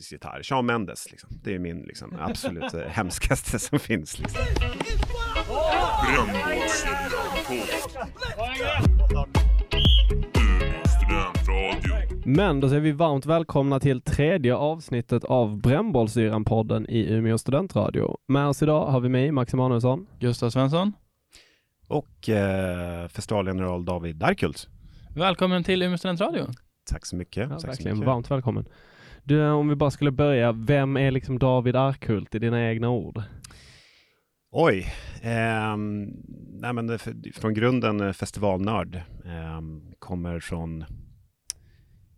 akustisk gitarr. Shawn Mendes, liksom. det är min liksom, absolut eh, hemskaste som finns. Liksom. Men då säger vi varmt välkomna till tredje avsnittet av Brännbollsyran-podden i Umeå studentradio. Med oss idag har vi mig, Max Emanuelsson. Gustav Svensson. Och eh, festivalgeneral David Darkult. Välkommen till Umeå studentradio. Tack så mycket. Ja, Tack så verkligen, mycket. varmt välkommen. Du, om vi bara skulle börja, vem är liksom David Arkult i dina egna ord? Oj, ehm, nej men från grunden eh, festivalnörd. Ehm, kommer från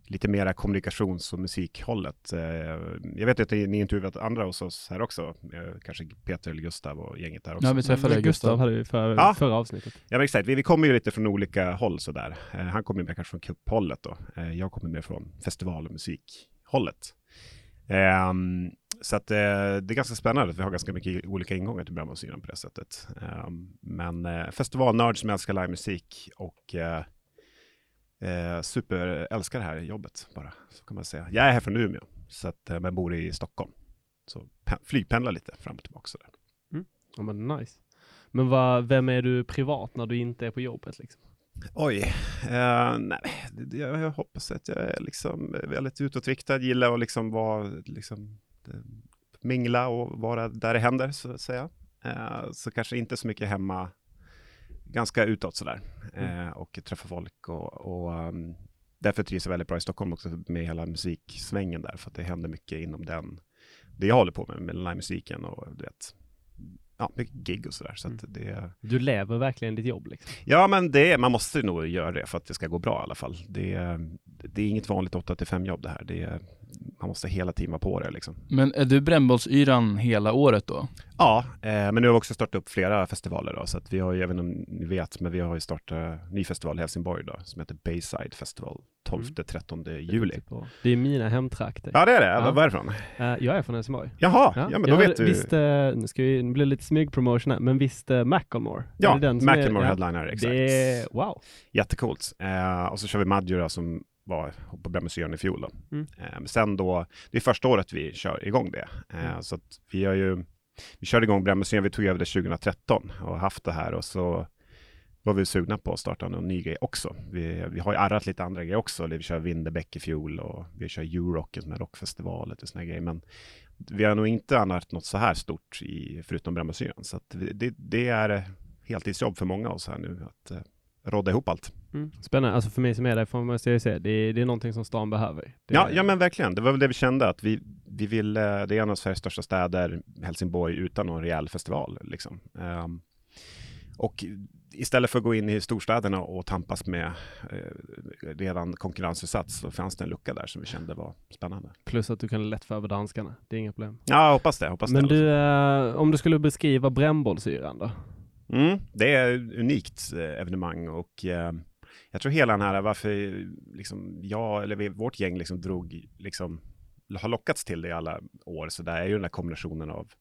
lite mera kommunikations och musikhållet. Eh, jag vet att ni intervjuat andra hos oss här också, eh, kanske Peter eller Gustav och gänget där också. Ja, vi träffade Gustav Gustav. hade vi för, Ja. förra avsnittet. Ja, men exakt. Vi, vi kommer ju lite från olika håll sådär. Eh, han kommer mer kanske från cuphållet då. Eh, jag kommer mer från festival och hållet. Um, så att eh, det är ganska spännande att vi har ganska mycket olika ingångar till Brännbollsyran på det sättet. Um, men eh, festivalnörd som älskar livemusik och eh, eh, superälskar det här jobbet bara, så kan man säga. Jag är här från Umeå, så att, eh, men bor i Stockholm. Så flygpendlar lite fram och tillbaka sådär. Mm. Ja, men nice. Men va, vem är du privat när du inte är på jobbet liksom? Oj, eh, nej, jag, jag hoppas att jag är liksom väldigt utåtriktad, gillar att liksom vara, liksom, eh, mingla och vara där det händer så att säga. Eh, så kanske inte så mycket hemma, ganska utåt sådär eh, och träffa folk och, och um, därför trivs jag väldigt bra i Stockholm också med hela musiksvängen där för att det händer mycket inom den, det jag håller på med, med livemusiken och du vet, ja, mycket gig och sådär. Så att det, Du lever verkligen ditt jobb liksom. Ja, men det, man måste nog göra det för att det ska gå bra i alla fall. Det, det är inget vanligt 8-5 jobb det här. Det, man måste hela tiden vara på det liksom. Men är du brännbollsyran hela året då? Ja, eh, men nu har vi också startat upp flera festivaler då, så att vi har ju, inte om ni vet, men vi har ju startat en ny festival i Helsingborg då, som heter Bayside Festival, 12-13 juli. Det är mina hemtrakter. Ja, det är det. Ja. Vad är det från? Eh, jag är från Helsingborg. Jaha, ja, men då jag vet du. Visst, nu ska vi, nu blir det lite smygpromotion här, men visst uh, Macklemore? Ja, Är som är- Macklemore ja, headliner, exakt. Det är, wow. Jättecoolt. Eh, och så kör vi Madjura som var på Brännbollsyran i fjol. Då. Mm. Eh, sen då, det är första året vi kör igång det. Eh, Så att vi har ju, vi körde igång Brännbollsyran, vi tog över det 2013 och haft det här och så var vi sugna på att starta någon ny grej också. Vi, vi har ju arrat lite andra grejer också. Vi kör Winderbäck i fjol och vi kör Eurock som är rockfestival och såna grejer. Men vi har nog inte arrat något så här stort i, förutom Brännbollsyran. Så att det, det är heltidsjobb för många av oss här nu att eh, rodda ihop allt. Mm. Spännande, alltså för mig som är där får man säga det är, det är någonting som stan behöver. Det, Ja, ja men verkligen. Det var väl det vi kände att vi, vi vill, det är en av Sveriges största städer, Helsingborg, utan någon rejäl festival. Liksom. Ehm, och istället för att gå in i storstäderna och tampas med eh, redan konkurrensutsatt så fanns det en lucka där som vi kände var spännande. Plus att du kan lätt få över danskarna, det är inga problem. Ja, jag hoppas det. Hoppas Men det. du, eh, om du skulle beskriva brännbollsyran då? Mm, det är ett unikt eh, evenemang och eh, jag tror hela den här, varför liksom, jag eller vi, vårt gäng liksom drog, liksom, har lockats till det i alla år, så där är ju den här kombinationen av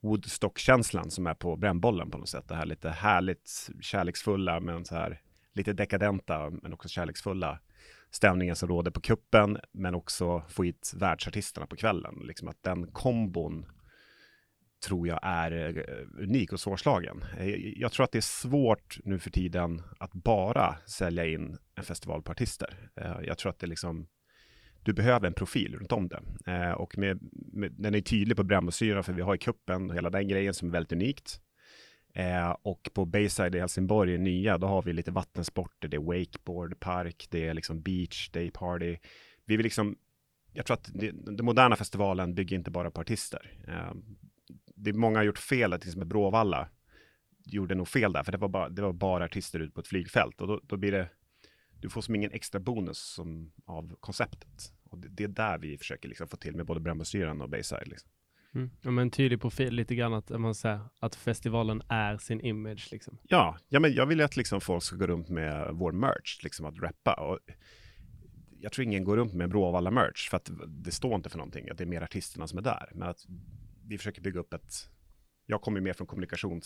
Woodstock-känslan som är på brännbollen på något sätt. Det här lite härligt kärleksfulla, men så här lite dekadenta, men också kärleksfulla stämningen som råder på kuppen, men också få hit världsartisterna på kvällen. Liksom att den kombon tror jag är eh, unik och svårslagen. Eh, jag tror att det är svårt nu för tiden att bara sälja in en festival på artister. Eh, jag tror att det liksom, du behöver en profil runt om det. Och med, med, den är tydlig på Brännbollsyran, för vi har i kuppen och hela den grejen som är väldigt unikt. Och på Bayside i Helsingborg, i nya, då har vi lite vattensporter, det är wakeboard, park, det är liksom beach, day party. Vi vill liksom, jag tror att den moderna festivalen bygger inte bara på artister. Det är många har gjort fel, till exempel Bråvalla gjorde nog fel där, för det var bara, det var bara artister ute på ett flygfält och då, då blir det, du får som ingen extra bonus som, av konceptet. Och det, det är där vi försöker liksom få till med både Brännbollsyran och Bayside. Liksom. Mm. Ja, men en tydlig profil, lite grann att man säger att festivalen är sin image liksom. Ja, ja men jag vill ju att liksom folk ska gå runt med vår merch, liksom att rappa. Och jag tror ingen går runt med Bråvalla-merch, för att det står inte för någonting, att det är mer artisterna som är där. Men att vi försöker bygga upp ett, jag kommer ju mer från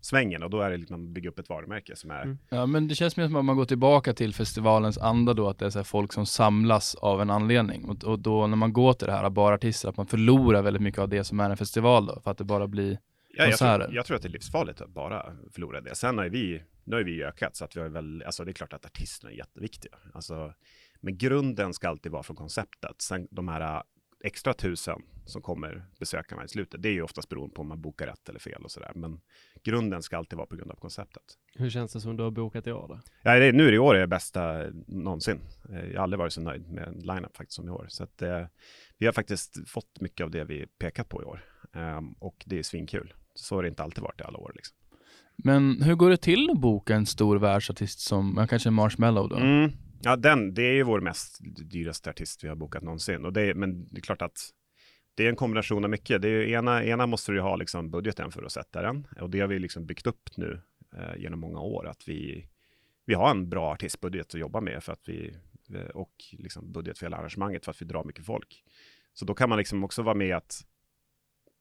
svängen och då är det liksom att bygga upp ett varumärke som är Mm. Ja, men det känns mer som att man går tillbaka till festivalens anda då, att det är så här folk som samlas av en anledning. Och, och då när man går till det här, bara artister, att man förlorar väldigt mycket av det som är en festival då, för att det bara blir Ja, jag, konserter. tror, jag tror att det är livsfarligt att bara förlora det. Sen har vi, nu har vi ökat så att vi har väl, alltså det är klart att artisterna är jätteviktiga. Alltså, men grunden ska alltid vara från konceptet. Sen de här äh, extra tusen som kommer besökarna i slutet, det är ju oftast beroende på om man bokar rätt eller fel och sådär. Men grunden ska alltid vara på grund av konceptet. Hur känns det som du har bokat i år då? Ja, det, nu är det i år det bästa någonsin. Eh, Jag har aldrig varit så nöjd med en lineup faktiskt som i år. Så att, eh, vi har faktiskt fått mycket av det vi pekat på i år. Ehm, och det är svinkul. Så har det inte alltid varit i alla år. Liksom. Men hur går det till att boka en stor världsartist som, kanske Marshmello då? Mm. Ja, den, det är ju vår mest dyraste artist vi har bokat någonsin. Och det, är- men det är klart att det är en kombination av mycket. Det är ju ena, ena måste du ju ha liksom budgeten för att sätta den. Och det har vi liksom byggt upp nu eh, genom många år. Att vi, vi har en bra artistbudget att jobba med för att vi, eh, och liksom budget för hela arrangemanget för att vi drar mycket folk. Så då kan man liksom också vara med att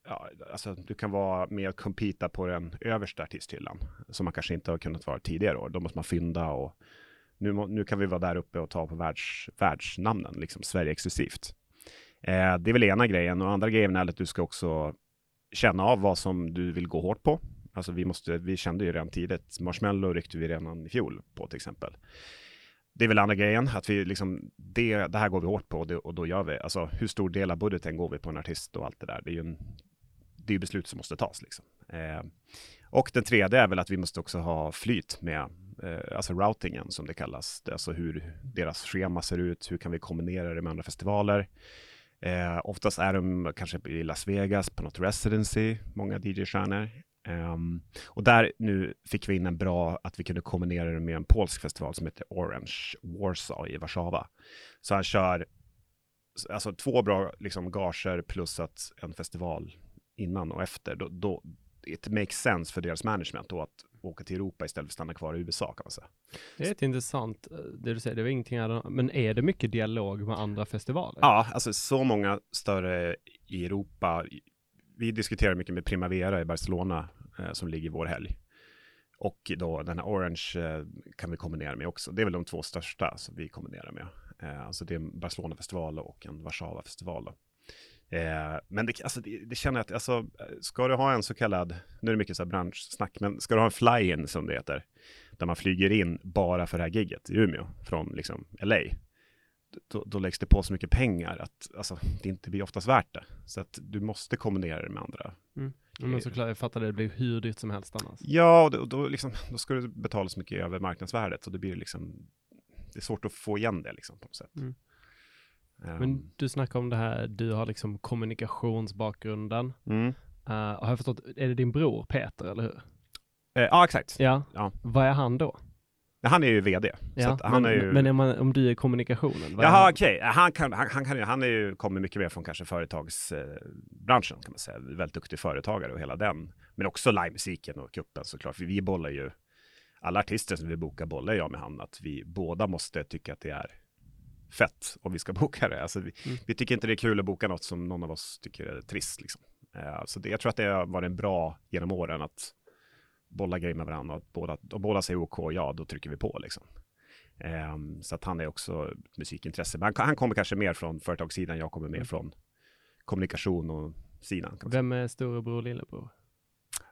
Ja, alltså du kan vara med och competa på den översta artisthyllan som man kanske inte har kunnat vara tidigare år. Då måste man fynda och nu, nu kan vi vara där uppe och ta på världs, världsnamnen, liksom Sverige exklusivt. Eh, det är väl ena grejen och andra grejen är att du ska också känna av vad som du vill gå hårt på. Alltså vi måste, vi kände ju redan tidigt, Marshmallow ryckte vi redan i fjol på till exempel. Det är väl andra grejen, att vi liksom, det, det här går vi hårt på och, det, och då gör vi, alltså hur stor del av budgeten går vi på en artist och allt det där. Det är ju en, det är beslut som måste tas liksom. Eh, och den tredje är väl att vi måste också ha flyt med eh, alltså routingen som det kallas. Det Alltså hur deras schema ser ut, hur kan vi kombinera det med andra festivaler. Eh, oftast är de kanske i Las Vegas på något residency, många DJ-stjärnor. Um, ehm, och där nu fick vi in en bra, att vi kunde kombinera det med en polsk festival som heter Orange Warsaw i Warszawa. Så han kör alltså två bra liksom gager plus att en festival innan och efter. Då, då it makes sense för deras management då att åka till Europa istället för att stanna kvar i USA kan man säga. Det är ett intressant, eh, det du säger, det var ingenting annat, men är det mycket dialog med andra festivaler? Ja, alltså så många större i Europa. Vi diskuterar mycket med Primavera i Barcelona eh, som ligger vår helg. Och då den här Orange eh, kan vi kombinera med också. Det är väl de två största som vi kombinerar med. Eh, alltså det är en Barcelona-festival och en Warszawa-festival. Eh, men det, alltså, det, det känner jag att, alltså, ska du ha en så kallad, nu är det mycket så här branschsnack, men ska du ha en fly-in som det heter, där man flyger in bara för det här gigget i Umeå från liksom LA, då, då läggs det på så mycket pengar att alltså, det inte blir oftast värt det. Så att du måste kombinera det med andra. Men såklart, jag fattar det, det blir hur dyrt som helst annars. Ja, och då, då, liksom, då ska du betala så mycket över marknadsvärdet och det blir liksom, det är svårt att få igen det liksom på något sätt. Mm. Ehm, Men du snackar om det här, du har liksom kommunikationsbakgrunden. mm. Uh, har jag förstått, är det din bror Peter, eller hur? Eh, ja, exakt. Ja. Ja. Vad är han då? Han är ju vd. Ja, att han men, är ju... men är man, om du är kommunikationen? Jaha, han? okej. Han, kan, han, han, kan, han är ju, kommer mycket mer från kanske företagsbranschen kan man säga. Väldigt duktig företagare och hela den. Men också livemusiken och kuppen såklart. För vi bollar ju, alla artister som vi bokar bollar jag med han att vi båda måste tycka att det är fett om vi ska boka det. Alltså vi, Mm. vi tycker inte det är kul att boka något som någon av oss tycker är trist. Liksom. Eh, så det, jag tror att det har varit en bra genom åren att bolla grejer med varandra att båda, och båda säger OK, ja, då trycker vi på liksom. Ehm, så att han är också musikintresse. Men han, han kommer kanske mer från företagssidan, jag kommer mer Mm. från kommunikation och sidan. Vem är storebror och lillebror?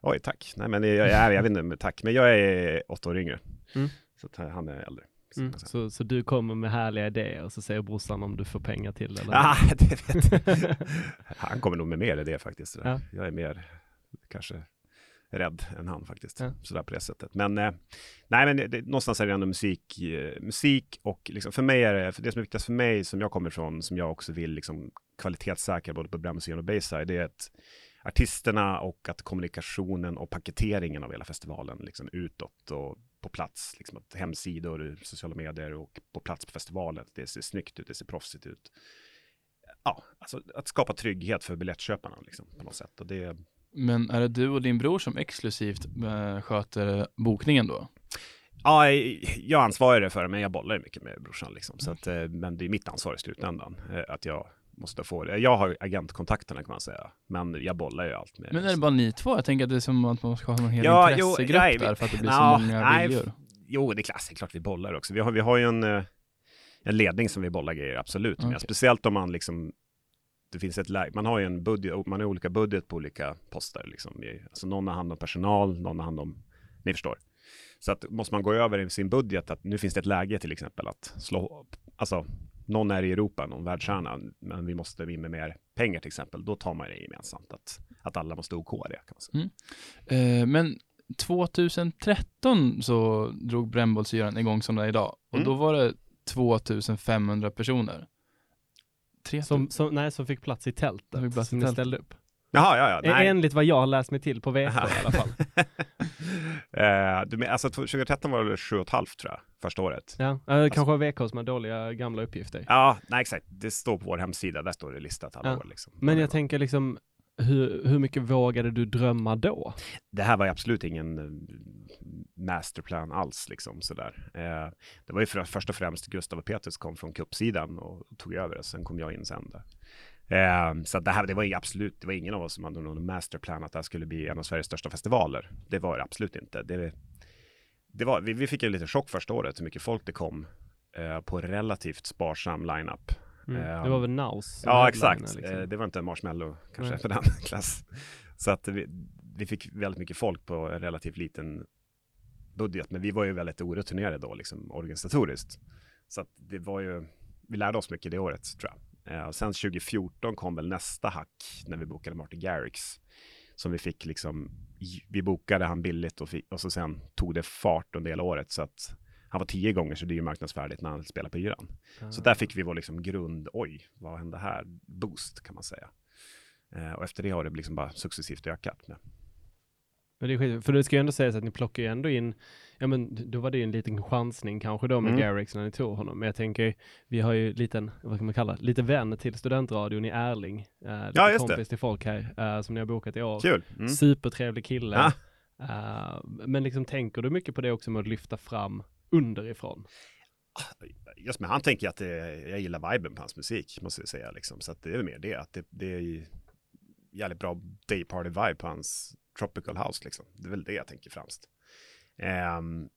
Oj, tack. Nej, men jag, jag, jag vet inte, men tack. Men jag är åtta år yngre. Mm. Så han är äldre. Så Mm. Så, så du kommer med härliga idéer och så säger brorsan om du får pengar till det? Eller? Ah, det vet. Han kommer nog med mer i det faktiskt. Ja. Jag är mer kanske rädd än han faktiskt. Ja. Sådär på det sättet. Men eh, nej, men det, någonstans är det ändå musik, eh, musik och liksom, för mig är det, för det som är viktigast för mig som jag kommer ifrån, som jag också vill liksom kvalitetssäkra både på Brännmuseum och Bayside, det är att artisterna och att kommunikationen och paketeringen av hela festivalen liksom utåt och på plats, liksom att hemsidor, sociala medier och på plats på festivalen, det ser snyggt ut, det ser proffsigt ut ja, alltså att skapa trygghet för biljettköparna liksom, på något sätt. Och det, Men är det du och din bror som exklusivt eh, sköter bokningen då? ja, jag ansvarar för det, men jag bollar ju mycket med brorsan liksom. Så att, eh, men det är mitt ansvar i slutändan, eh, att jag måste få det. Jag har agentkontakterna kan man säga, men jag bollar ju allt med Men är det bara ni två? Jag tänker att det är som att man ska ha en hel Ja, jo, intressegrupp nej, vi- där för att det blir Ja, så många nej, viljor. Jo, det är är klart vi bollar också. Vi har, vi har ju en, eh, en ledning som vi bollar grejer, absolut. med. Okej. Speciellt om man liksom, det finns ett läge, man har ju en budget, man har olika budget på olika poster. Liksom. Alltså någon har hand om personal, någon har hand om, ni förstår. Så att måste man gå över i sin budget, att nu finns det ett läge till exempel att slå, alltså någon är i Europa, någon världsstjärna, men vi måste in med mer pengar till exempel, då tar man det gemensamt, att, att alla måste OK det kan man säga. Eh, men 2013 så drog brännbollsyran igång som det är idag. Och Mm. då var det 2500 personer. 3 Som, som, nej, som fick plats i tältet, Som fick plats i som ni tältet. ställde upp. Jaha, ja, ja, nej. Enligt vad jag har läst mig till på VK i alla fall. eh, du, men, alltså 2013 var det 7,5 tror jag, första året. Ja, eh, det kanske VK som har dåliga gamla uppgifter. Ja, nej exakt. Det står på vår hemsida, där står det listat alla Ja. år. Liksom. Men jag tänker liksom, hur, hur mycket vågade du drömma då? Det här var absolut ingen eh, masterplan alls, liksom sådär. Eh, det var ju för, först och främst Gustav och Petrus kom från kuppsidan och tog över det, sen kom jag in sen där. Eh, så att det här, det var ju absolut, det var ingen av oss som hade någon masterplan att det här skulle bli en av Sveriges största festivaler. Det var det absolut inte. Det, det var, vi, vi fick ju lite chock första året hur mycket folk det kom eh, på relativt sparsam lineup. Mm. Det var väl Naus? Ja, exakt. liksom. Eh, Det var inte Marshmallow kanske Nej. för den klass. Så att vi, vi fick väldigt mycket folk på en relativt liten budget, men vi var ju väldigt orutinerade då, liksom organisatoriskt. Så att det var ju, vi lärde oss mycket det året tror jag. Eh, sen 2014 kom väl nästa hack när vi bokade Martin Garrix. Som vi fick liksom, vi bokade han billigt och, fick, och så sen tog det fart under hela året så att han var tio gånger så dyr marknadsvärdet när han spelade på yran. Så där fick vi vår liksom grund, oj, vad hände här? Boost kan man säga. Eh, och efter det har det liksom bara successivt ökat. Med. Men det är skit, för det ska ju ändå sägas att ni plockar ju ändå in, ja men då var det ju en liten chansning kanske då med Mm. Garrix när ni tog honom. Men jag tänker, vi har ju liten, vad kan man kalla det, lite vän till studentradion i Erling. Lite Ja, just det. kompis till folk här eh, som ni har bokat i år. Kul! Mm. Supertrevlig kille. Ja. Eh, men liksom tänker du mycket på det också med att lyfta fram underifrån? Just med han tänker jag att det, jag gillar viben på hans musik, måste jag säga. Liksom. Så att det är mer det, att det, det är jävligt bra day party vibe på hans tropical house. Liksom. Det är väl det jag tänker främst. Ehm,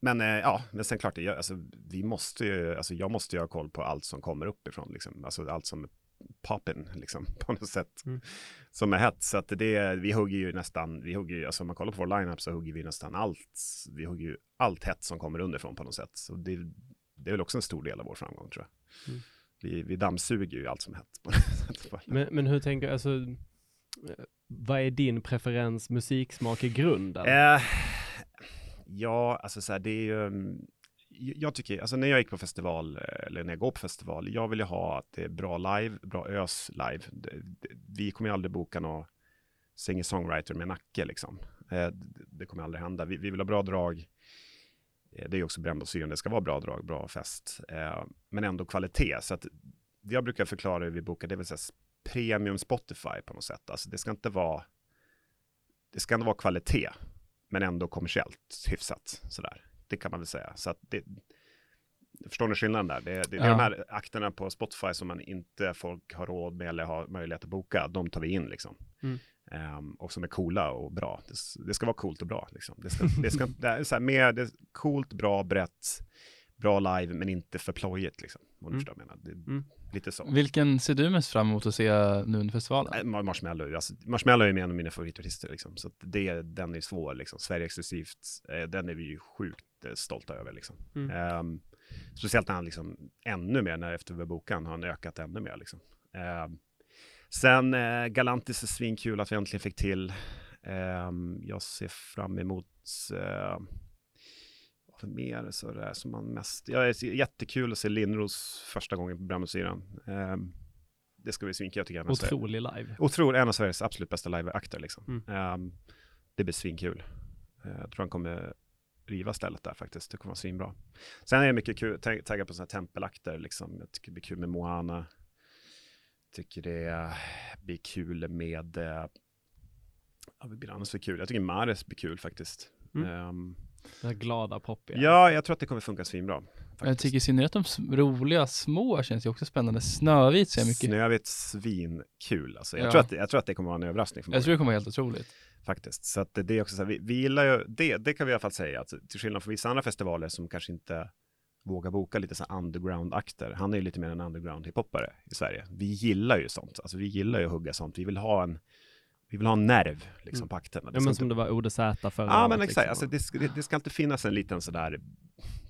men eh, ja, men sen klart, jag, alltså, vi måste ju, alltså, jag måste ju ha koll på allt som kommer uppifrån, liksom. alltså allt som är poppin, liksom, på något sätt, Mm. som är hett. Så att det, vi hugger ju nästan, vi hugger ju, alltså om man kollar på vår lineup så hugger vi nästan allt, vi hugger ju allt hett som kommer underifrån på något sätt. Så det, det är väl också en stor del av vår framgång tror jag. Mm. Vi, vi dammsuger ju allt som är hett. Men, men hur tänker, alltså, vad är din preferens musiksmak i grunden? Eh, ja, alltså så här, det är ju, mm, jag tycker, alltså när jag gick på festival, eh, eller när jag går på festival, jag vill ju ha att det är bra live, bra ös live. Vi kommer ju aldrig boka någon singer-songwriter med nacke liksom. Eh, det- kommer aldrig hända. Vi, vi vill ha bra drag. Eh, det är ju också syren, det ska vara bra drag, bra fest. Men ändå kvalitet. Så att jag brukar förklara hur vi bokar, det vill säga premium Spotify på något sätt. Alltså det ska inte vara, det ska ändå vara kvalitet men ändå kommersiellt hyfsat sådär. Det kan man väl säga. Så att det, förstår ni skillnaden där? Det, det, det är de här akterna på Spotify som man inte folk har råd med eller har möjlighet att boka, de tar vi in liksom. Mm. Ehm, och som är coola och bra. Det, det ska vara coolt och bra liksom. Det, ska, det, ska, det är så här mer det är coolt, bra, brett, bra live, men inte för plojigt liksom. Om Mm. menar. Mm. Lite så. Vilken ser du mest fram emot att se nu under festivalen? Mar- Marshmallow, alltså, Marshmallow är en av mina favoritartister liksom. Så det, den är svår liksom. Sverige exklusivt, eh, den är vi ju sjukt eh, stolta över liksom. Mm. Ehm, speciellt när han liksom ännu mer, när efter bokan har han ökat ännu mer liksom. Ehm, sen eh, Galantis är svinkul att vi äntligen fick till. Ehm, jag ser fram emot för mer så det är som man mest, ja, det är jättekul att se Lindros första gången på Brännbollsyran. Ehm, det ska bli svinkul, jag tycker Sverige- Otrolig live. Otroligt, en av Sveriges absolut bästa liveakter liksom. Mm. Ehm, det blir svinkul. Uh, jag tror han kommer riva stället där faktiskt. Det kommer vara svinbra. Sen är det mycket kul, tag- taggad på sådana här tempelakter liksom. Jag tycker det blir kul med Moana. Tycker det blir kul med, uh, ja vad blir det annars för kul? Jag tycker Mares blir kul faktiskt. Mm. Ehm, Här glada poppiga. ja, jag tror att det kommer funka svinbra. Jag tycker i synnerhet de roliga små känns ju också spännande. Snövit ser jag mycket. Snövit svinkul alltså. Jag, Ja. tror att, jag tror att det kommer vara en överraskning för Jag tror många, det kommer vara helt otroligt. faktiskt. Så att det, det är också så här, vi, vi gillar ju det, det kan vi i alla fall säga, att till skillnad från vissa andra festivaler som kanske inte vågar boka lite så här underground-akter. Han är ju lite mer en underground hiphoppare i Sverige. Vi gillar ju sånt, alltså vi gillar ju att hugga sånt. Vi vill ha en, vi vill ha en nerv liksom Mm. på akterna. Ja men inte- som det var ODZ förra Ja men exakt, liksom. alltså, det, ska- det, ska alltid finnas en liten sådär,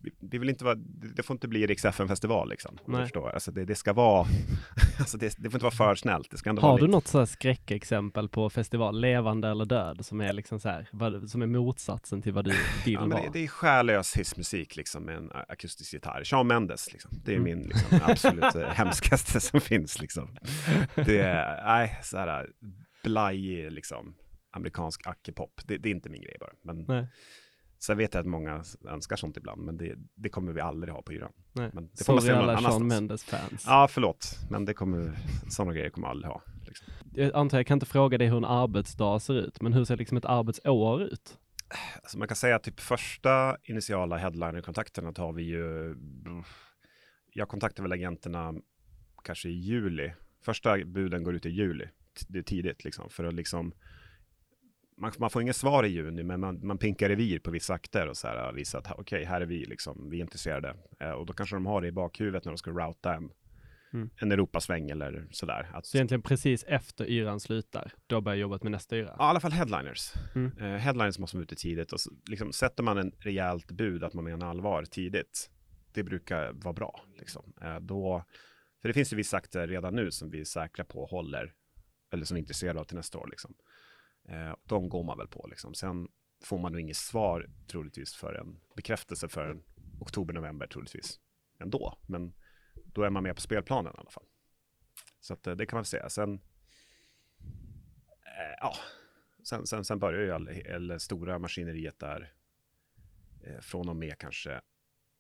vi, vi vill inte vara, det, får inte bli riks festival liksom. Förstår. Alltså, det, det ska vara, alltså, det, det får inte vara för snällt. Det ska ändå vara Har du lite, något så här skräckexempel på festival, levande eller död, som är liksom så här, vad, som är motsatsen till vad du vill Ja, vara? det, är själlös hissmusik liksom med en akustisk gitarr. Shawn Mendes liksom. Det är Mm. min liksom, absolut eh, hemskaste som finns liksom. Det är, nej, så här blajig liksom amerikansk ackepop. Det, det är inte min grej bara. Men Nej. sen vet jag att många önskar sånt ibland, men det, det kommer vi aldrig ha på yran. Nej. Men det får man se Sorry alla Sean. Mendes-fans. Ja, förlåt, men det kommer, sådana grejer kommer jag aldrig ha. Liksom. Jag antar jag kan inte fråga dig hur en arbetsdag ser ut, men hur ser liksom ett arbetsår ut? Alltså man kan säga att typ första initiala headliner-kontakterna tar vi ju, jag kontaktar väl agenterna kanske i juli. Första buden går ut i juli, det tidigt liksom, för att liksom man, man får inget svar i juni, men man, man pinkar revir på vissa akter och så här, visar att okej, här är vi, liksom, vi är intresserade. Eh, och då kanske de har det i bakhuvudet när de ska routa en, Mm. en Europasväng eller sådär. Att, Så egentligen precis efter yran slutar, då börjar jobbet med nästa yra? Ja, i alla fall headliners. Mm. Eh, headliners måste vara ute tidigt och så, liksom, sätter man en rejält bud att man menar allvar tidigt, det brukar vara bra. Liksom. Eh, då, för det finns ju vissa akter redan nu som vi är säkra på håller, eller som är intresserade av till nästa år. Liksom. Eh, de går man väl på. Liksom. Sen får man nog inget svar troligtvis för en bekräftelse för en oktober, november troligtvis ändå. Men då är man med på spelplanen i alla fall. Så att, eh, det kan man säga. Sen, eh, ja, sen, sen, sen börjar ju all, eller stora maskineriet där eh, från och med kanske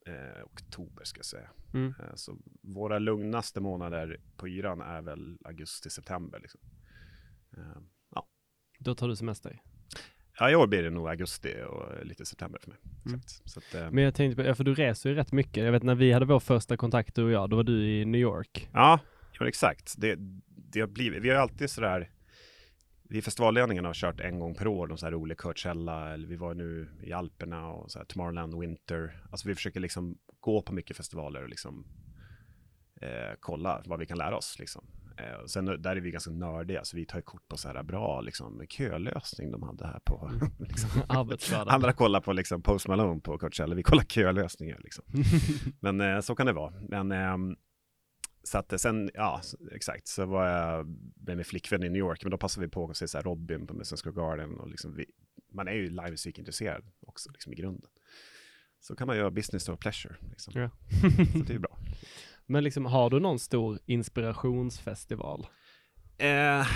eh, oktober ska jag säga. Mm. Eh, så våra lugnaste månader på yran är väl augusti, september. Liksom. Eh, Då tar du semester? ja, i år blir det nog augusti och lite september för mig. Mm. Exakt. Så att, eh, Men jag tänkte på, ja, för du reser ju rätt mycket. Jag vet när vi hade vår första kontakt du och jag, då var du i New York. Ja, ja men exakt. Det, det har blivit, vi har alltid sådär, vi festivalledningen har kört en gång per år, någon sån här rolig Coachella, eller vi var nu i Alperna och så här Tomorrowland Winter. Alltså vi försöker liksom gå på mycket festivaler och liksom eh, kolla vad vi kan lära oss liksom. Eh, sen där är vi ganska nördiga, så vi tar kort på så här bra liksom kölösning de hade här på liksom. Arbetsskada. Andra kollar på liksom Post Malone på Coachella, vi kollar kölösningar liksom. Men eh, så kan det vara. Men ehm, så att eh, sen, ja, exakt, så var jag med min flickvän i New York, men då passade vi på att se så här Robin på Madison Square Garden och liksom vi, man är ju livemusikintresserad också liksom i grunden. Så kan man göra business a pleasure. Liksom. Ja. Så det är ju bra. Men liksom, har du någon stor inspirationsfestival? Eh,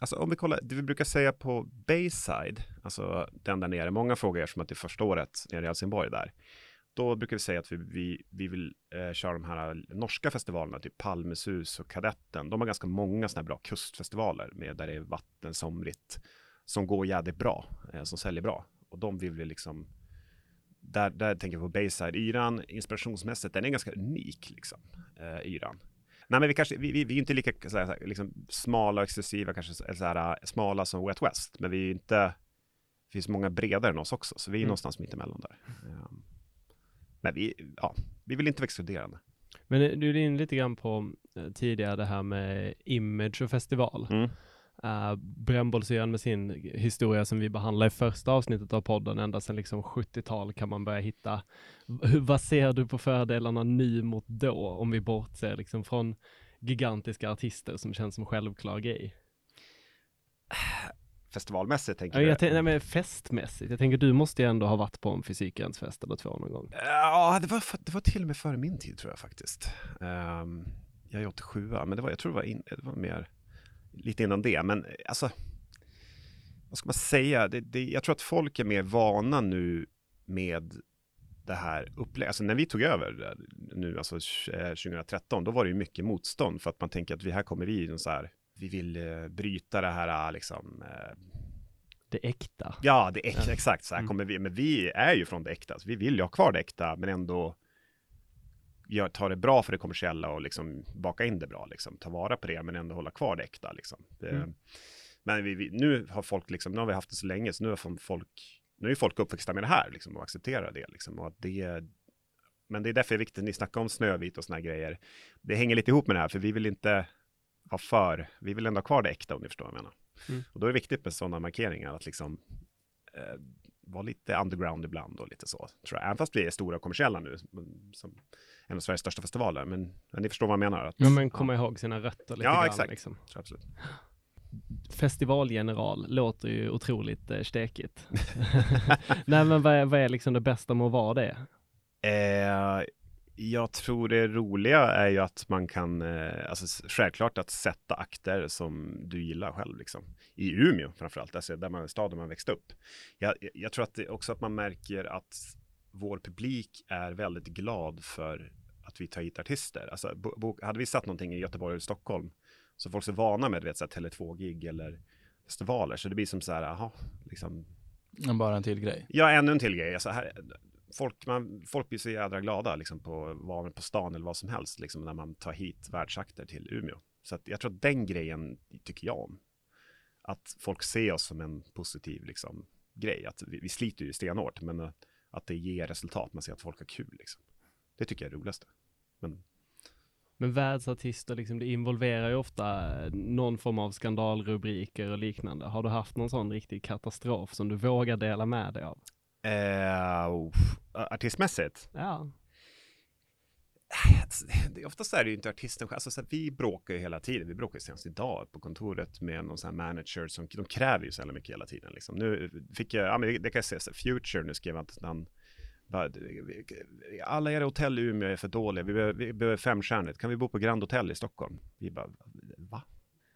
alltså om vi kollar, det vi brukar säga på Bayside, alltså den där nere, många frågar er som att det är första året nere i Helsingborg där. Då brukar vi säga att vi, vi, vi vill eh, köra de här norska festivalerna, typ Palmesus och Kadetten. De har ganska många sådana här bra kustfestivaler med där det är vatten somrigt som går jädrigt bra, eh, som säljer bra. Och de vill vi liksom, där, där tänker jag på Bayside. Yran inspirationsmässigt, den är ganska unik liksom, eh, Yran. Nej, men vi kanske, vi, vi, vi är inte lika så här, liksom, smala och exklusiva, kanske så här, smala som Wet West, men vi är inte, det finns många bredare än oss också, så vi är Mm. någonstans mitt emellan där. Um, men vi, ja, vi vill inte vara exkluderande. Men eh, du är inne lite grann på eh, tidigare det här med image och festival. Mm. Uh, Brännbollsyran med sin historia som vi behandlar i första avsnittet av podden, ända sedan liksom 70-tal kan man börja hitta. Vad ser du på fördelarna nu mot då, om vi bortser liksom från gigantiska artister som känns som självklar grej? Festivalmässigt tänker Ja, du? jag tänker, nej, men festmässigt, jag tänker du måste ju ändå ha varit på en fysikens fest eller två någon gång. Ja, det var, det var till och med före min tid tror jag faktiskt. Um, jag är 87 men det var, jag tror det var, in, det var mer lite innan det. Men eh, alltså, vad ska man säga? Det, det, jag tror att folk är mer vana nu med det här upplägget. Alltså när vi tog över eh, nu, alltså eh, 2013, då var det ju mycket motstånd för att man tänker att vi här kommer vi, så här, vi vill eh, bryta det här eh, liksom eh, Det äkta. Ja, det ex- Ja. exakt så här Mm. kommer vi. Men vi är ju från det äkta, så vi vill ju ha kvar det äkta, men ändå gör, ta det bra för det kommersiella och liksom baka in det bra, liksom. ta vara på det men ändå hålla kvar det äkta. Liksom. Det, Mm. Men vi, vi, nu har folk, liksom, nu har vi haft det så länge, så nu har folk, nu är folk uppväxta med det här liksom, och accepterar det. Liksom, och att det men det är därför det är viktigt, ni snackar om Snövit och såna här grejer. Det hänger lite ihop med det här, för vi vill inte ha för, vi vill ändå ha kvar det äkta om ni förstår vad jag menar. Mm. Och då är det viktigt med sådana markeringar, att liksom eh, vara lite underground ibland och lite så, tror jag. Även fast vi är stora och kommersiella nu, som- en av Sveriges största festivaler. Men, men ni förstår vad jag menar. Att, Ja, men komma ihåg sina rötter lite Ja, grann. exakt. Liksom. absolut. Festivalgeneral låter ju otroligt eh, stekigt. Nej men vad är, vad är liksom det bästa med att vara det? Eh, jag tror det roliga är ju att man kan, eh, alltså självklart att sätta akter som du gillar själv liksom. I Umeå framförallt, alltså där man, staden man växte upp. Jag, jag- tror att det också att man märker att vår publik är väldigt glad för att vi tar hit artister. Alltså, hade vi satt någonting i Göteborg eller Stockholm, så folk är vana med, du vet, så här Tele2-gig eller festivaler, så det blir som så här, aha, liksom, Bara en till grej. Ja, ännu en till grej. Alltså här, folk, man, folk blir så jädra glada liksom på, var på stan eller vad som helst liksom, när man tar hit världsakter till Umeå. Så att jag tror att den grejen tycker jag om. Att folk ser oss som en positiv liksom, grej. Att vi, vi sliter ju stenhårt, men att, det ger resultat. Man ser att folk har kul. Liksom. Det tycker jag är roligast. roligaste. Men Men världsartister, liksom, det involverar ju ofta eh, någon form av skandalrubriker och liknande. Har du haft någon sån riktig katastrof som du vågar dela med dig av? Eh, artistmässigt, Ja, det, oftast är det ju inte artisten själv. Alltså, så vi bråkar ju hela tiden. Vi bråkar ju senast idag på kontoret med någon sån här manager som de kräver ju så jävla mycket hela tiden. Liksom. Nu fick jag, ja men det kan jag säga, så Future nu skrev att han bara, alla era hotell i Umeå är för dåliga, vi behöver, vi behöver femstjärnigt, kan vi bo på Grand Hotel i Stockholm? Vi bara, va?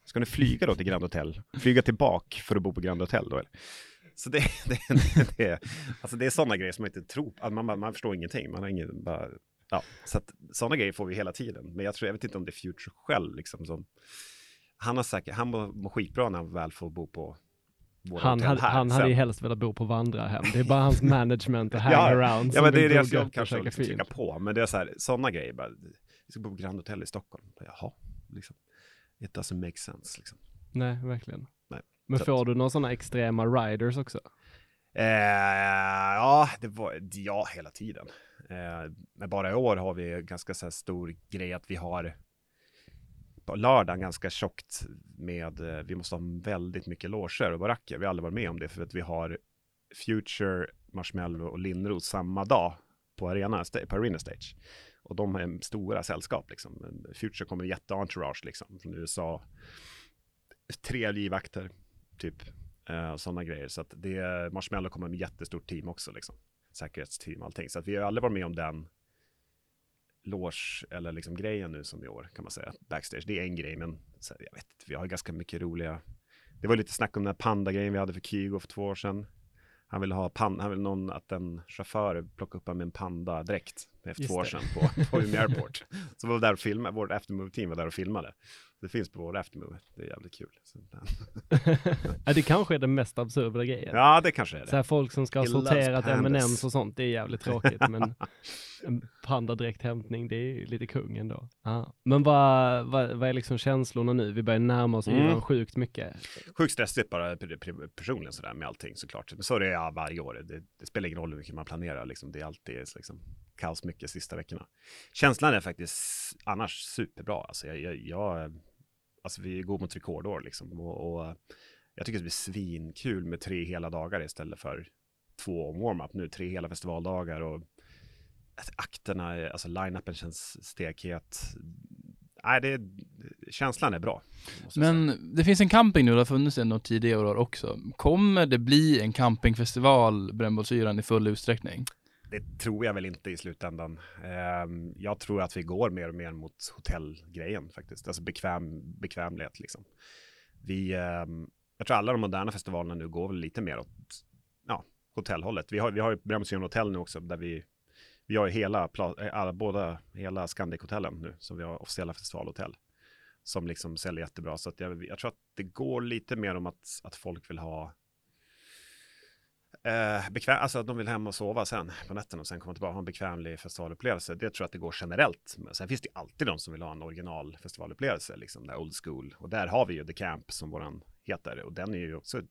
Ska ni flyga då till Grand Hotel? Flyga tillbaka för att bo på Grand Hotel då eller? Så det, det, det, det, alltså det är sådana grejer som man inte tror, att man, man, man förstår ingenting, man har ingen, bara, ja, så sådana grejer får vi hela tiden. Men jag tror, jag vet inte om det är Future själv liksom som, han har säkert, han mår, skitbra när han väl får bo på han, hade, han hade ju helst velat bo på vandrarhem. Det är bara hans management och Ja, hangaround Ja som men det är jobb gott och kanske liksom trycka på. Men det är så här, sådana grejer bara, vi ska bo på Grand Hotel i Stockholm. Jaha, liksom. It doesn't make sense liksom. Nej, verkligen. Men får du några sådana extrema riders också? Eh, ja, det var, ja, hela tiden. Eh, men bara i år har vi ganska så stor grej att vi har på lördagen ganska tjockt med, eh, vi måste ha väldigt mycket loger och baracker. Vi har aldrig varit med om det för att vi har Future, Marshmallow och Lindros samma dag på arena, på arena stage. Och de är stora sällskap liksom. Future kommer jätte-entourage liksom från USA. Tre livvakter, typ. Uh, Sådana grejer. Så att det, Marshmallow kommer med jättestort team också liksom. Säkerhetsteam och allting. Så att vi har aldrig varit med om den loge eller liksom grejen nu som i år kan man säga. Backstage, det är en grej men så, jag vet vi har ganska mycket roliga. Det var lite snack om den här panda-grejen vi hade för Kygo för två år sedan. Han ville ha pan, han ville någon att en chaufför plockade upp honom med en panda-dräkt efter Just två år det. sedan på, på Umeå Airport. Så var vi där och filmade, vårt aftermove-team var där och filmade. Det finns på vår aftermove, det är jävligt kul. Ja, det kanske är den mest absurda grejen. ja, det kanske är det. Så här folk som ska ha He sorterat. M&M's och sånt, det är jävligt tråkigt. men en pandadräkthämtning, det är ju lite kung ändå. Ja. Men vad, vad, vad är liksom känslorna nu? Vi börjar närma oss Mm. sjukt mycket. Sjukt stressigt bara personligen sådär med allting såklart. Men så är det ja, varje år. Det, det spelar ingen roll hur mycket man planerar. Liksom. Det är alltid liksom, kaos mycket sista veckorna. Känslan är faktiskt annars superbra. Alltså, jag, jag, jag, alltså vi går mot rekordår liksom. Och, och jag tycker det blir svinkul med tre hela dagar istället för två warm-up. Nu tre hela festivaldagar och akterna, alltså line-upen känns stekhet. Nej, det, känslan är bra. säga. Men det finns en camping nu, det har funnits en tidigare år också. Kommer det bli en campingfestival, Brännbollsyran, i full utsträckning? Det tror jag väl inte i slutändan. Eh, jag tror att vi går mer och mer mot hotellgrejen faktiskt. Alltså bekväm, bekvämlighet liksom. Vi, eh, jag tror alla de moderna festivalerna nu går väl lite mer åt ja, hotellhållet. Vi har, vi har ju Brännbollsyran hotell nu också där vi vi har ju hela, eh, alla, båda, hela Scandic-hotellen nu, som vi har officiella festivalhotell. Som liksom säljer jättebra. Så att jag, jag tror att det går lite mer om att, att folk vill ha Eh, bekväm, alltså att de vill hem och sova sen på nätterna och sen komma tillbaka och ha en bekvämlig festivalupplevelse. Det tror jag att det går generellt. Men sen finns det alltid de som vill ha en original festivalupplevelse, liksom där old school. Och där har vi ju The Camp som våran heter och den är ju också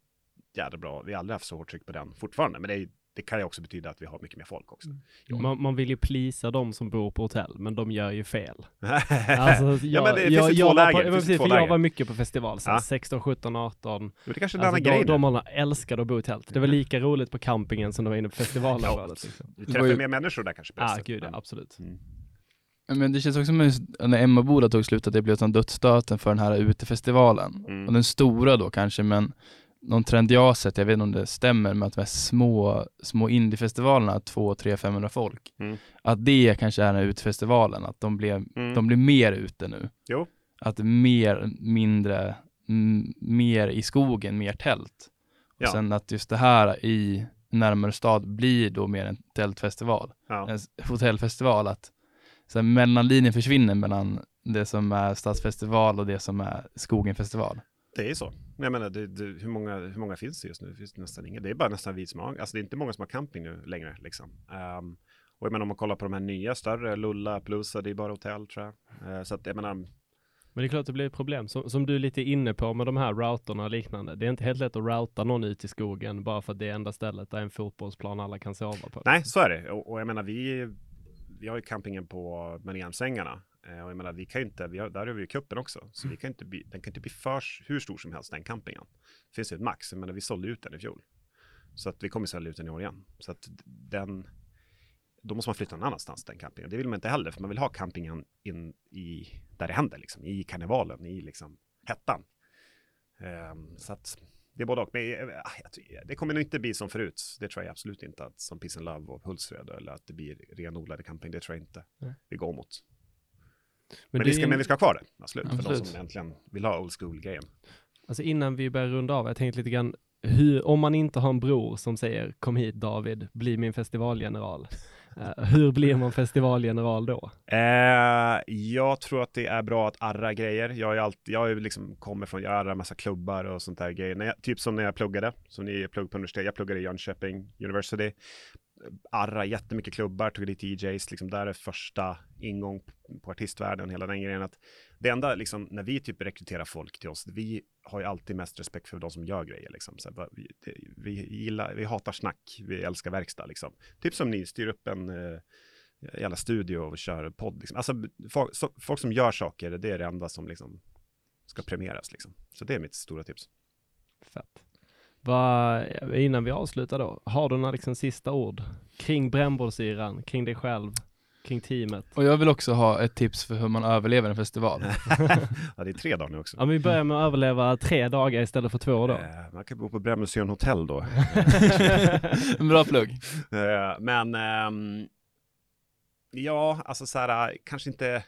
jävla bra. Vi har aldrig haft så hårt tryck på den fortfarande, men det är det kan ju också betyda att vi har mycket mer folk också. Mm. Man, man, vill ju plisa de som bor på hotell, men de gör ju fel. alltså, jag, ja, men det jag, finns jag, två läger. På, precis, för jag var mycket på festival, så ja. 16, 17, 18. det kanske är en alltså, annan grej. De, de älskade att bo i tält. Det var lika roligt på campingen som det var inne på festivalområdet. ja, liksom. Du träffar ju... mer människor där kanske. Ja, ah, gud ja, absolut. Mm. Men det känns också som när Emmaboda tog slut att det blev som dödsstöten för den här utefestivalen. Mm. Och den stora då kanske, men någon trend jag har sett, jag vet inte om det stämmer, med att de här små, små indiefestivalerna, 2, 3, 500 folk, mm. att det kanske är den här utfestivalen, att de blir, mm. de blir mer ute nu. Jo. Att mer, mindre, mer i skogen, mer tält. Ja. Och sen att just det här i närmare stad blir då mer en tältfestival. Ja. En hotellfestival, att så här, mellanlinjen försvinner mellan det som är stadsfestival och det som är skogenfestival. Det är så. Jag menar, det, det, hur, många, hur många finns det just nu? Det finns nästan inga. Det är bara nästan vi som har, alltså det är inte många som har camping nu längre liksom. Um, och jag menar om man kollar på de här nya större, Lulla, Plusa, det är bara hotell tror jag. Uh, så att jag menar. Men det är klart att det blir ett problem, som, som du är lite inne på med de här routerna och liknande. Det är inte helt lätt att routa någon ut i skogen bara för att det är enda stället där en fotbollsplan alla kan sova på. Nej, så är det. Och, och jag menar, vi, vi har ju campingen på Mariannesängarna Eh, och jag menar, vi kan ju inte, vi har, där har vi ju kuppen också, så vi kan inte bli, den kan inte bli för, hur stor som helst, den campingen. Det finns ju ett max, jag menar, vi sålde ut den i fjol. Så att vi kommer sälja ut den i år igen. Så att den, då måste man flytta någon annanstans, den campingen. Det vill man inte heller, för man vill ha campingen in i, där det händer, liksom, i karnevalen, i liksom hettan. Um, så att det är både och. Men äh, det kommer nog inte bli som förut. Det tror jag absolut inte, att som Peace and Love och Hultsfred, eller att det blir renodlade camping. Det tror jag inte mm. vi går mot. Men, men, vi ska, men vi ska ha kvar det, absolut, absolut. för de som äntligen vill ha old school-grejen. Alltså innan vi börjar runda av, jag tänkte lite grann, hur, om man inte har en bror som säger kom hit David, bli min festivalgeneral. Uh, hur blir man festivalgeneral då? Uh, jag tror att det är bra att arra grejer. Jag är alltid, jag är liksom kommer från, jag arrar massa klubbar och sånt där grejer. Jag, typ som när jag pluggade, som ni plugg på universitet, jag pluggade i Jönköping University arra jättemycket klubbar, tog dit DJs, liksom där är första ingång på artistvärlden, hela den grejen. Att det enda, liksom, när vi typ rekryterar folk till oss, vi har ju alltid mest respekt för de som gör grejer. Liksom. Så, vi, vi, gillar, vi hatar snack, vi älskar verkstad. Liksom. Typ som ni, styr upp en eh, jävla studio och kör podd. Liksom. Alltså, folk, så, folk, som gör saker, det är det enda som liksom, ska premieras. Liksom. Så det är mitt stora tips. Fett. Va, innan vi avslutar då, har du några liksom sista ord kring brännbollsyran, kring dig själv, kring teamet? Och jag vill också ha ett tips för hur man överlever en festival. ja, det är tre dagar nu också. Ja, men vi börjar med att överleva tre dagar istället för två då. Eh, man kan bo på Brännbollsyran hotell då. en bra plugg. Eh, men um, ja, alltså så här, kanske inte,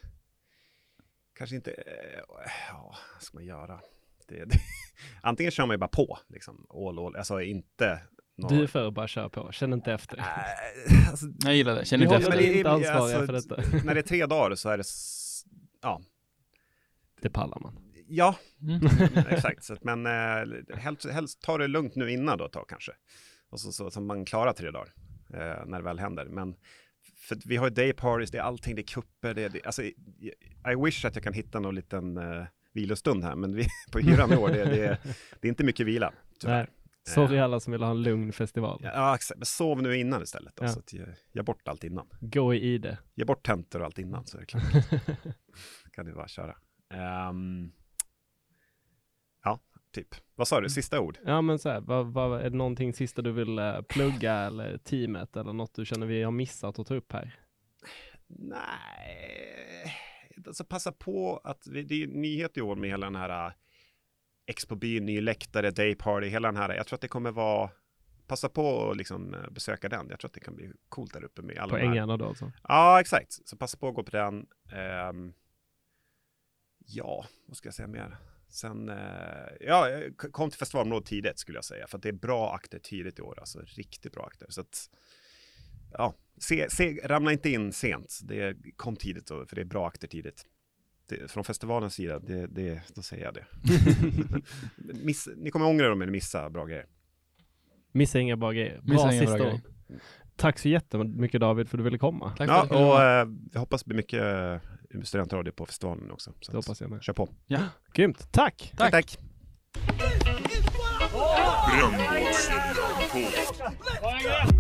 kanske inte, uh, ja, vad ska man göra? Det, det, antingen kör man ju bara på, liksom, all, all, alltså inte några... Du är för att bara köra på, känn inte efter. Äh, alltså, jag gillar det, känn inte efter. Vi är inte ansvariga alltså, för detta. När det är tre dagar så är det, ja. Det pallar man. Ja, mm. exakt. Så, men eh, helst, helst ta det lugnt nu innan då ett tag kanske. Och så, så, så man klarar tre dagar eh, när det väl händer. Men för vi har day parties, det är allting, det är kupper, det är, det, alltså, I wish att jag kan hitta någon liten eh, vilostund här, men vi, på hyran i år, det, det, det är inte mycket vila, tyvärr. Sorry alla som vill ha en lugn festival. Ja, exakt. Men sov nu innan istället. Då, ja. så att ge, ge bort allt innan. Gå i ide. Ge bort tentor och allt innan så är det klart. kan du bara köra. Um, ja, typ. Vad sa du, sista ord? Ja, men så här, vad, vad, är det någonting sista du vill uh, plugga eller teamet eller något du känner vi har missat att ta upp här? Nej, alltså passa på att vi, det är nyhet i år med hela den här Expo byn, ny läktare, dayparty, hela den här. Jag tror att det kommer vara Passa på att liksom eh, besöka den. Jag tror att det kan bli coolt där uppe med alla På ängarna då alltså? Ja, exakt. Så passa på att gå på den. Um, ja, vad ska jag säga mer? Sen, uh, ja, kom till festivalområdet tidigt skulle jag säga. För att det är bra akter tidigt i år. Alltså riktigt bra akter. Så att, ja, se, se, ramla inte in sent. Det kom tidigt, för det är bra akter tidigt det, från festivalens sida, det, det, då säger jag det. Miss, ni kommer ångra er om ni missar bra grejer. Missa inga bra grejer. Missa Bra inga bra sista grejer. ord. Tack så jättemycket David för att du ville komma. Tack för Ja, att du kunde och eh, jag hoppas det blir mycket eh, studentradio på festivalen också. Så Det hoppas jag med. Kör på. Grymt. Tack! Tack. tack. Brännbollsligan-podd.